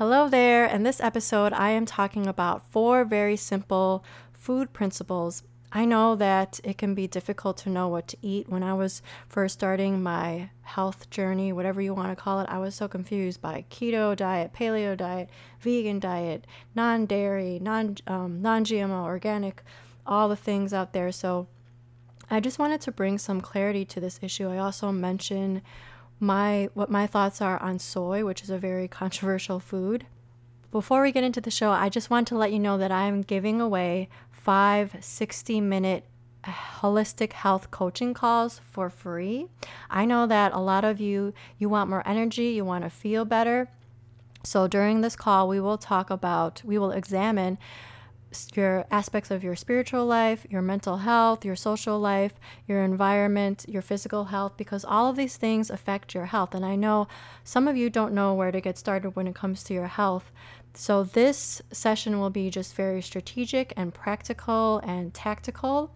Hello there. In this episode, I am talking about four very simple food principles. I know that it can be difficult to know what to eat. When I was first starting my health journey, whatever you want to call it, I was so confused by keto diet, paleo diet, vegan diet, non dairy, non um, non GMO, organic, all the things out there. So I just wanted to bring some clarity to this issue. I also mention my what my thoughts are on soy, which is a very controversial food. Before we get into the show, I just want to let you know that I'm giving away five 60 minute holistic health coaching calls for free. I know that a lot of you you want more energy, you want to feel better. So during this call, we will talk about we will examine your aspects of your spiritual life, your mental health, your social life, your environment, your physical health, because all of these things affect your health. And I know some of you don't know where to get started when it comes to your health. So, this session will be just very strategic and practical and tactical.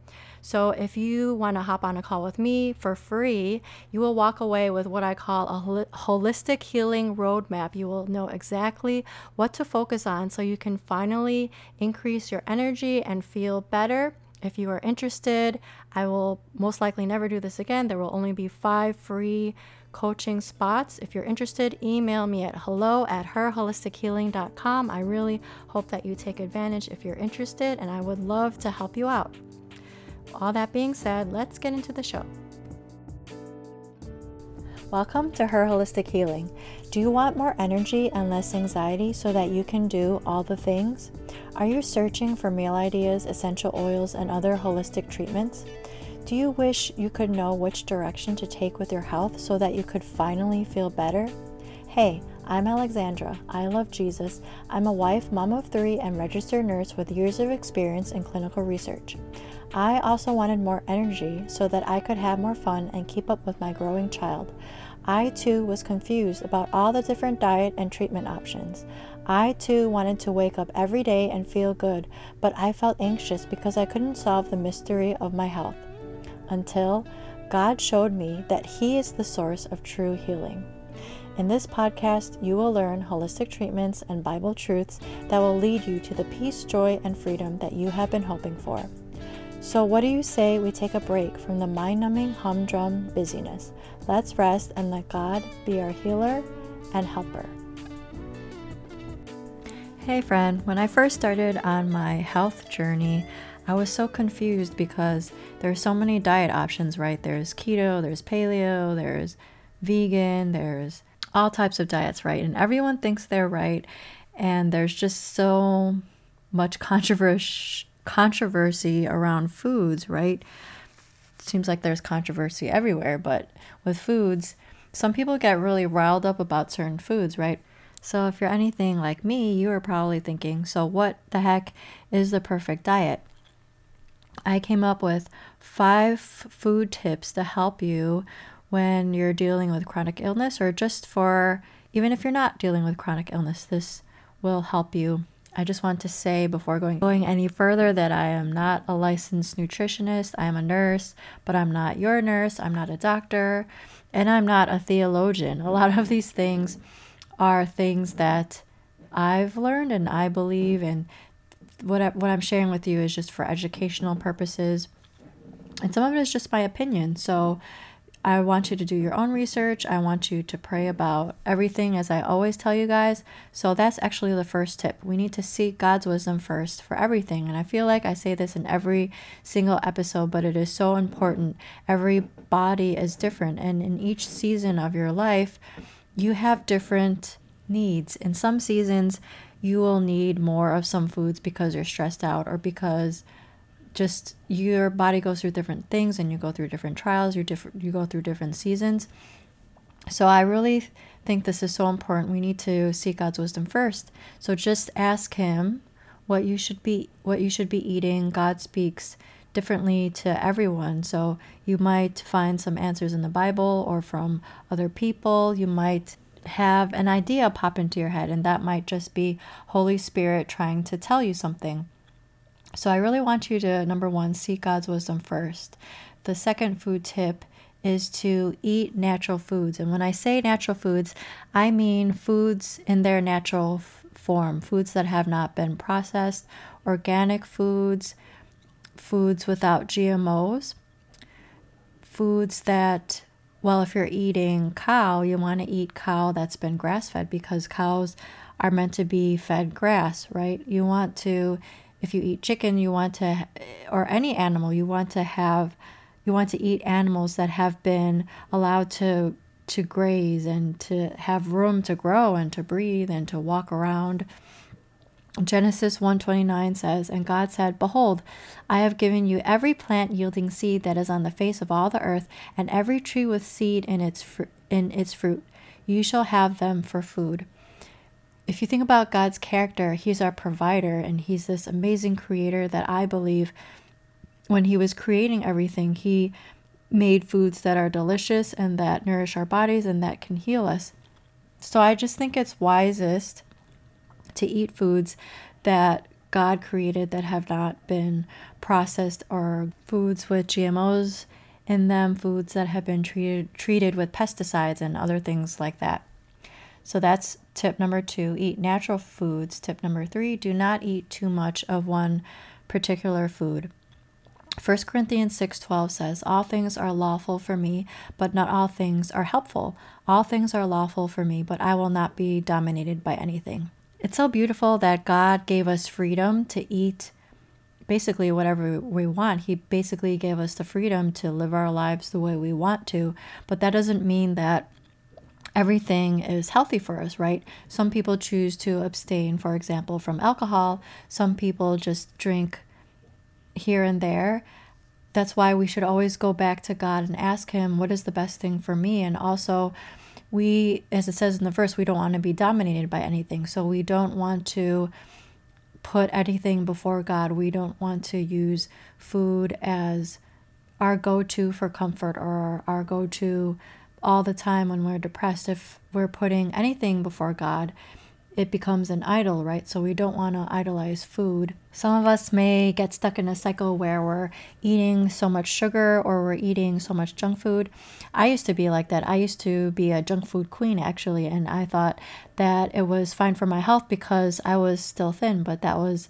So, if you want to hop on a call with me for free, you will walk away with what I call a holistic healing roadmap. You will know exactly what to focus on so you can finally increase your energy and feel better. If you are interested, I will most likely never do this again. There will only be five free coaching spots. If you're interested, email me at hello at herholistichealing.com. I really hope that you take advantage if you're interested, and I would love to help you out. All that being said, let's get into the show. Welcome to Her Holistic Healing. Do you want more energy and less anxiety so that you can do all the things? Are you searching for meal ideas, essential oils, and other holistic treatments? Do you wish you could know which direction to take with your health so that you could finally feel better? Hey, I'm Alexandra. I love Jesus. I'm a wife, mom of three, and registered nurse with years of experience in clinical research. I also wanted more energy so that I could have more fun and keep up with my growing child. I too was confused about all the different diet and treatment options. I too wanted to wake up every day and feel good, but I felt anxious because I couldn't solve the mystery of my health until God showed me that He is the source of true healing. In this podcast, you will learn holistic treatments and Bible truths that will lead you to the peace, joy, and freedom that you have been hoping for. So, what do you say we take a break from the mind numbing humdrum busyness? Let's rest and let God be our healer and helper. Hey, friend, when I first started on my health journey, I was so confused because there's so many diet options, right? There's keto, there's paleo, there's vegan, there's all types of diets, right? And everyone thinks they're right. And there's just so much controversy controversy around foods, right? seems like there's controversy everywhere, but with foods, some people get really riled up about certain foods, right? So if you're anything like me, you are probably thinking, so what the heck is the perfect diet? I came up with five food tips to help you when you're dealing with chronic illness, or just for even if you're not dealing with chronic illness, this will help you. I just want to say before going going any further that I am not a licensed nutritionist. I am a nurse, but I'm not your nurse. I'm not a doctor, and I'm not a theologian. A lot of these things are things that I've learned and I believe and what I, what I'm sharing with you is just for educational purposes, and some of it is just my opinion. So I want you to do your own research. I want you to pray about everything, as I always tell you guys. So that's actually the first tip. We need to seek God's wisdom first for everything. And I feel like I say this in every single episode, but it is so important. Every body is different, and in each season of your life, you have different needs. In some seasons, you will need more of some foods because you're stressed out or because just your body goes through different things and you go through different trials, you different you go through different seasons. So I really think this is so important. We need to seek God's wisdom first. So just ask him what you should be what you should be eating. God speaks differently to everyone. So you might find some answers in the Bible or from other people. You might have an idea pop into your head, and that might just be Holy Spirit trying to tell you something. So I really want you to, number one, seek God's wisdom first. The second food tip is to eat natural foods. And when I say natural foods, I mean foods in their natural f- form, foods that have not been processed, organic foods, foods without GMOs, foods that well, if you're eating cow, you want to eat cow that's been grass fed because cows are meant to be fed grass, right? You want to, if you eat chicken, you want to, or any animal, you want to have, you want to eat animals that have been allowed to to graze and to have room to grow and to breathe and to walk around Genesis 1:29 says, "And God said, Behold, I have given you every plant yielding seed that is on the face of all the earth, and every tree with seed in its fr- in its fruit. You shall have them for food." If you think about God's character, he's our provider and he's this amazing creator that I believe when he was creating everything, he made foods that are delicious and that nourish our bodies and that can heal us. So I just think it's wisest to eat foods that God created that have not been processed or foods with GMOs in them, foods that have been treated treated with pesticides and other things like that. So that's tip number 2, eat natural foods. Tip number 3, do not eat too much of one particular food. 1 Corinthians 6:12 says, "All things are lawful for me, but not all things are helpful. All things are lawful for me, but I will not be dominated by anything." It's so beautiful that God gave us freedom to eat basically whatever we want. He basically gave us the freedom to live our lives the way we want to, but that doesn't mean that everything is healthy for us, right? Some people choose to abstain, for example, from alcohol. Some people just drink here and there. That's why we should always go back to God and ask Him, what is the best thing for me? And also, we, as it says in the verse, we don't want to be dominated by anything. So we don't want to put anything before God. We don't want to use food as our go to for comfort or our go to all the time when we're depressed. If we're putting anything before God, it becomes an idol, right? So we don't want to idolize food. Some of us may get stuck in a cycle where we're eating so much sugar or we're eating so much junk food. I used to be like that. I used to be a junk food queen, actually, and I thought that it was fine for my health because I was still thin, but that was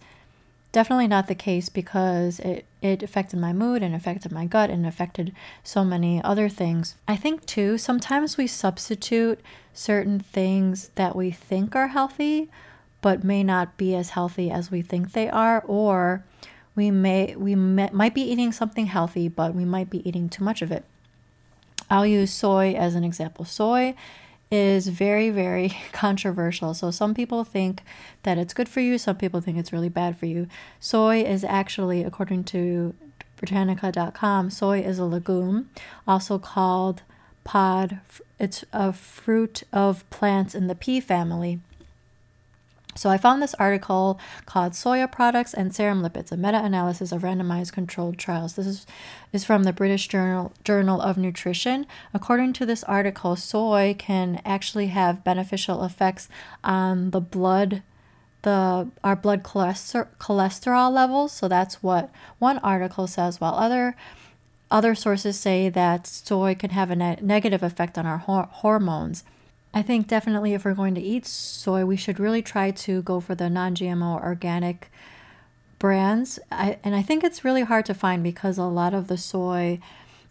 definitely not the case because it, it affected my mood and affected my gut and affected so many other things. I think, too, sometimes we substitute certain things that we think are healthy but may not be as healthy as we think they are or we may we may, might be eating something healthy but we might be eating too much of it i'll use soy as an example soy is very, very controversial. So, some people think that it's good for you, some people think it's really bad for you. Soy is actually, according to Britannica.com, soy is a legume, also called pod. It's a fruit of plants in the pea family. So I found this article called Soya Products and Serum Lipids, a meta-analysis of randomized controlled trials. This is, is from the British Journal, Journal of Nutrition. According to this article, soy can actually have beneficial effects on the blood the our blood cholesterol cholesterol levels. So that's what one article says, while other other sources say that soy can have a ne- negative effect on our hor- hormones. I think definitely if we're going to eat soy, we should really try to go for the non GMO organic brands. I, and I think it's really hard to find because a lot of the soy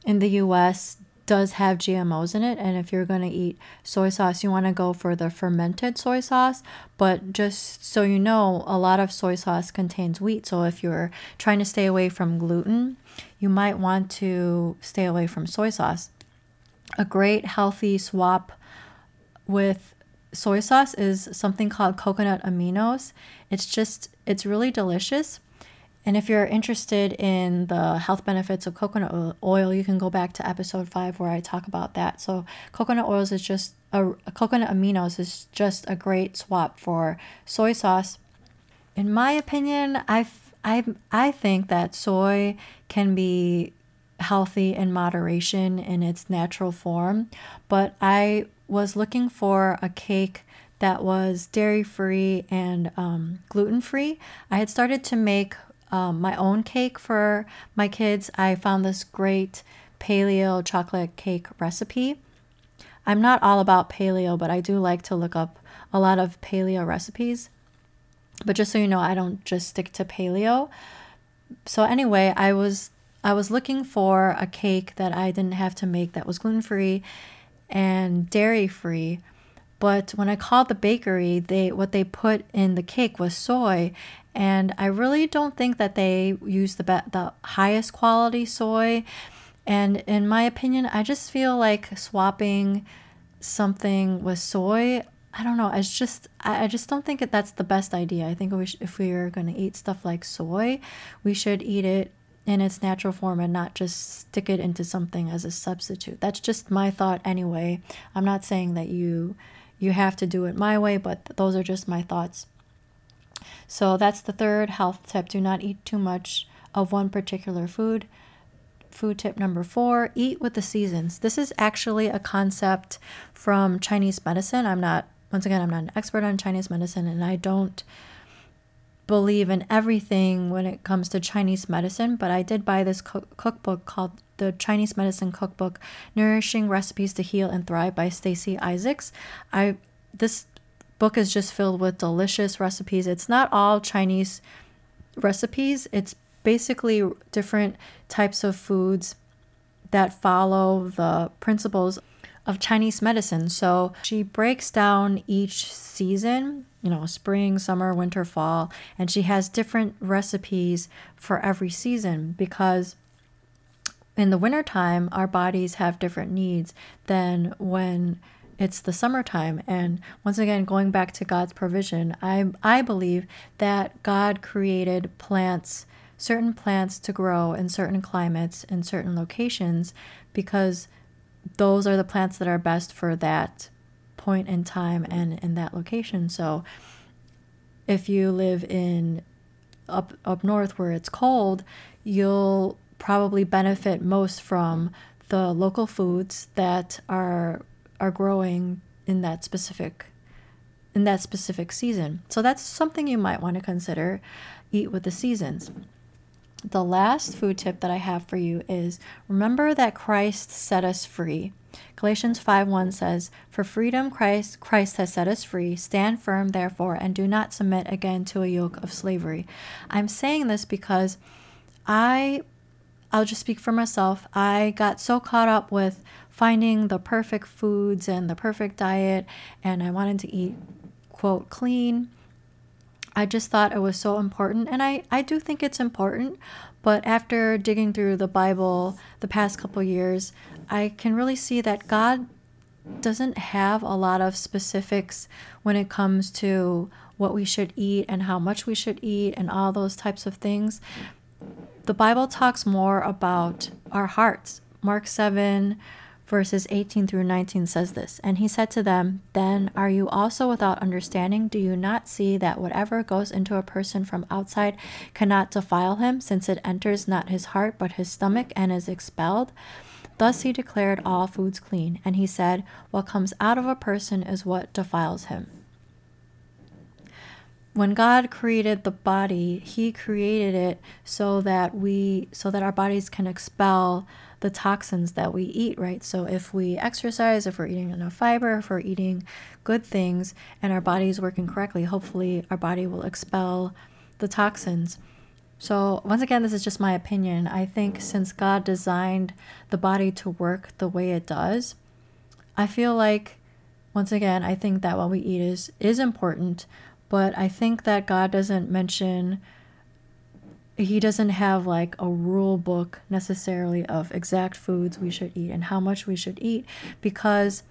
in the US does have GMOs in it. And if you're going to eat soy sauce, you want to go for the fermented soy sauce. But just so you know, a lot of soy sauce contains wheat. So if you're trying to stay away from gluten, you might want to stay away from soy sauce. A great healthy swap with soy sauce is something called coconut aminos. It's just, it's really delicious. And if you're interested in the health benefits of coconut oil, you can go back to episode five where I talk about that. So, coconut oils is just a, coconut aminos is just a great swap for soy sauce. In my opinion, I I I think that soy can be healthy in moderation in its natural form, but I was looking for a cake that was dairy free and um, gluten free. I had started to make um, my own cake for my kids. I found this great paleo chocolate cake recipe. I'm not all about paleo, but I do like to look up a lot of paleo recipes. But just so you know, I don't just stick to paleo. So anyway, I was I was looking for a cake that I didn't have to make that was gluten-free and dairy-free. But when I called the bakery, they what they put in the cake was soy, and I really don't think that they use the be- the highest quality soy. And in my opinion, I just feel like swapping something with soy. I don't know. It's just I, I just don't think that that's the best idea. I think we sh- if we are going to eat stuff like soy, we should eat it in its natural form and not just stick it into something as a substitute. That's just my thought anyway. I'm not saying that you you have to do it my way, but those are just my thoughts. So that's the third health tip. Do not eat too much of one particular food. Food tip number four eat with the seasons. This is actually a concept from Chinese medicine. I'm not, once again, I'm not an expert on Chinese medicine and I don't believe in everything when it comes to Chinese medicine, but I did buy this cookbook called the Chinese Medicine Cookbook Nourishing Recipes to Heal and Thrive by Stacy Isaacs. I this book is just filled with delicious recipes. It's not all Chinese recipes, it's basically different types of foods that follow the principles of Chinese medicine. So she breaks down each season, you know, spring, summer, winter, fall, and she has different recipes for every season because in the wintertime, our bodies have different needs than when it's the summertime and once again going back to God's provision I I believe that God created plants certain plants to grow in certain climates in certain locations because those are the plants that are best for that point in time and in that location so if you live in up up north where it's cold you'll probably benefit most from the local foods that are are growing in that specific in that specific season. So that's something you might want to consider eat with the seasons. The last food tip that I have for you is remember that Christ set us free. Galatians 5:1 says, "For freedom Christ Christ has set us free. Stand firm therefore and do not submit again to a yoke of slavery." I'm saying this because I I'll just speak for myself. I got so caught up with finding the perfect foods and the perfect diet, and I wanted to eat, quote, clean. I just thought it was so important, and I, I do think it's important. But after digging through the Bible the past couple years, I can really see that God doesn't have a lot of specifics when it comes to what we should eat and how much we should eat and all those types of things. The Bible talks more about our hearts. Mark 7, verses 18 through 19 says this And he said to them, Then are you also without understanding? Do you not see that whatever goes into a person from outside cannot defile him, since it enters not his heart but his stomach and is expelled? Thus he declared all foods clean. And he said, What comes out of a person is what defiles him. When God created the body, he created it so that we so that our bodies can expel the toxins that we eat, right? So if we exercise, if we're eating enough fiber, if we're eating good things and our body is working correctly, hopefully our body will expel the toxins. So, once again, this is just my opinion. I think since God designed the body to work the way it does, I feel like once again, I think that what we eat is is important, but I think that God doesn't mention he doesn't have like a rule book necessarily of exact foods we should eat and how much we should eat because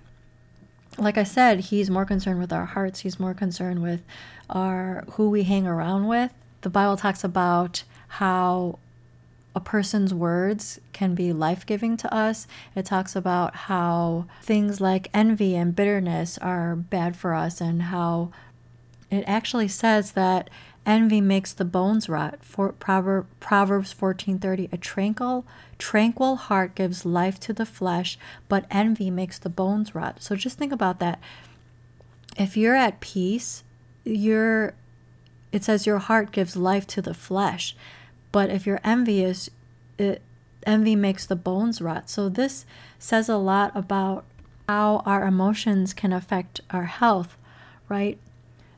like I said, he's more concerned with our hearts. He's more concerned with our who we hang around with. The Bible talks about how a person's words can be life-giving to us. It talks about how things like envy and bitterness are bad for us and how it actually says that Envy makes the bones rot. For Proverbs 14:30 A tranquil tranquil heart gives life to the flesh, but envy makes the bones rot. So just think about that. If you're at peace, you're it says your heart gives life to the flesh. But if you're envious, it envy makes the bones rot. So this says a lot about how our emotions can affect our health, right?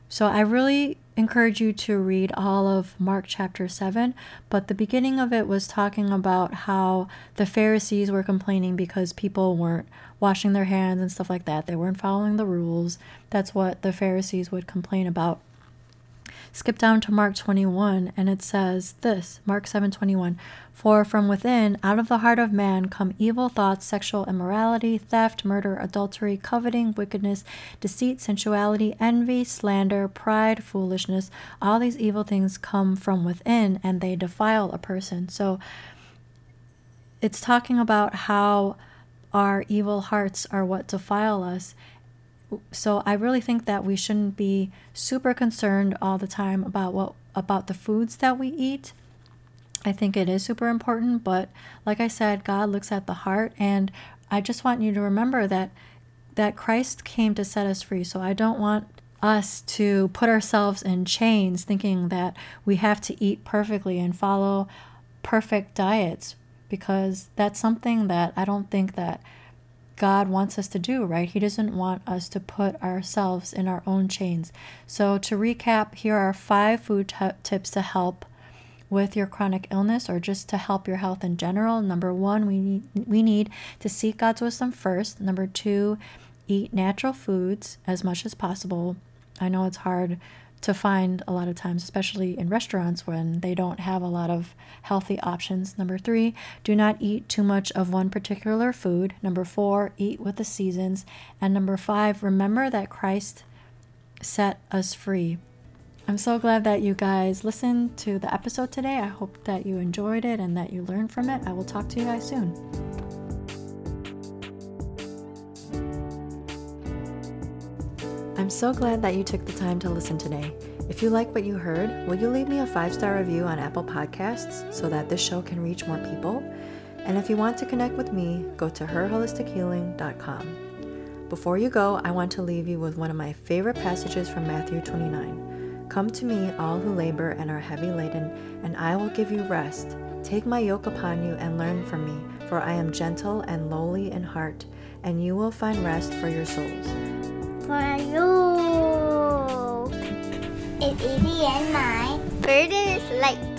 So I really encourage you to read all of Mark chapter 7, but the beginning of it was talking about how the Pharisees were complaining because people weren't washing their hands and stuff like that. They weren't following the rules. That's what the Pharisees would complain about. Skip down to Mark 21 and it says this, Mark 7:21, "For from within, out of the heart of man come evil thoughts, sexual immorality, theft, murder, adultery, coveting, wickedness, deceit, sensuality, envy, slander, pride, foolishness. All these evil things come from within and they defile a person." So it's talking about how our evil hearts are what defile us so I really think that we shouldn't be super concerned all the time about what about the foods that we eat. I think it is super important, but like I said, God looks at the heart and I just want you to remember that that Christ came to set us free. So I don't want us to put ourselves in chains thinking that we have to eat perfectly and follow perfect diets because that's something that I don't think that God wants us to do, right? He doesn't want us to put ourselves in our own chains. So, to recap, here are five food t- tips to help with your chronic illness or just to help your health in general. Number one, we need, we need to seek God's wisdom first. Number two, eat natural foods as much as possible. I know it's hard to find a lot of times, especially in restaurants when they don't have a lot of healthy options. Number three, do not eat too much of one particular food. Number four, eat with the seasons. And number five, remember that Christ set us free. I'm so glad that you guys listened to the episode today. I hope that you enjoyed it and that you learned from it. I will talk to you guys soon. I'm so glad that you took the time to listen today. If you like what you heard, will you leave me a five star review on Apple Podcasts so that this show can reach more people? And if you want to connect with me, go to herholistichealing.com. Before you go, I want to leave you with one of my favorite passages from Matthew 29. Come to me, all who labor and are heavy laden, and I will give you rest. Take my yoke upon you and learn from me, for I am gentle and lowly in heart, and you will find rest for your souls for you. It's easy and my burden is light.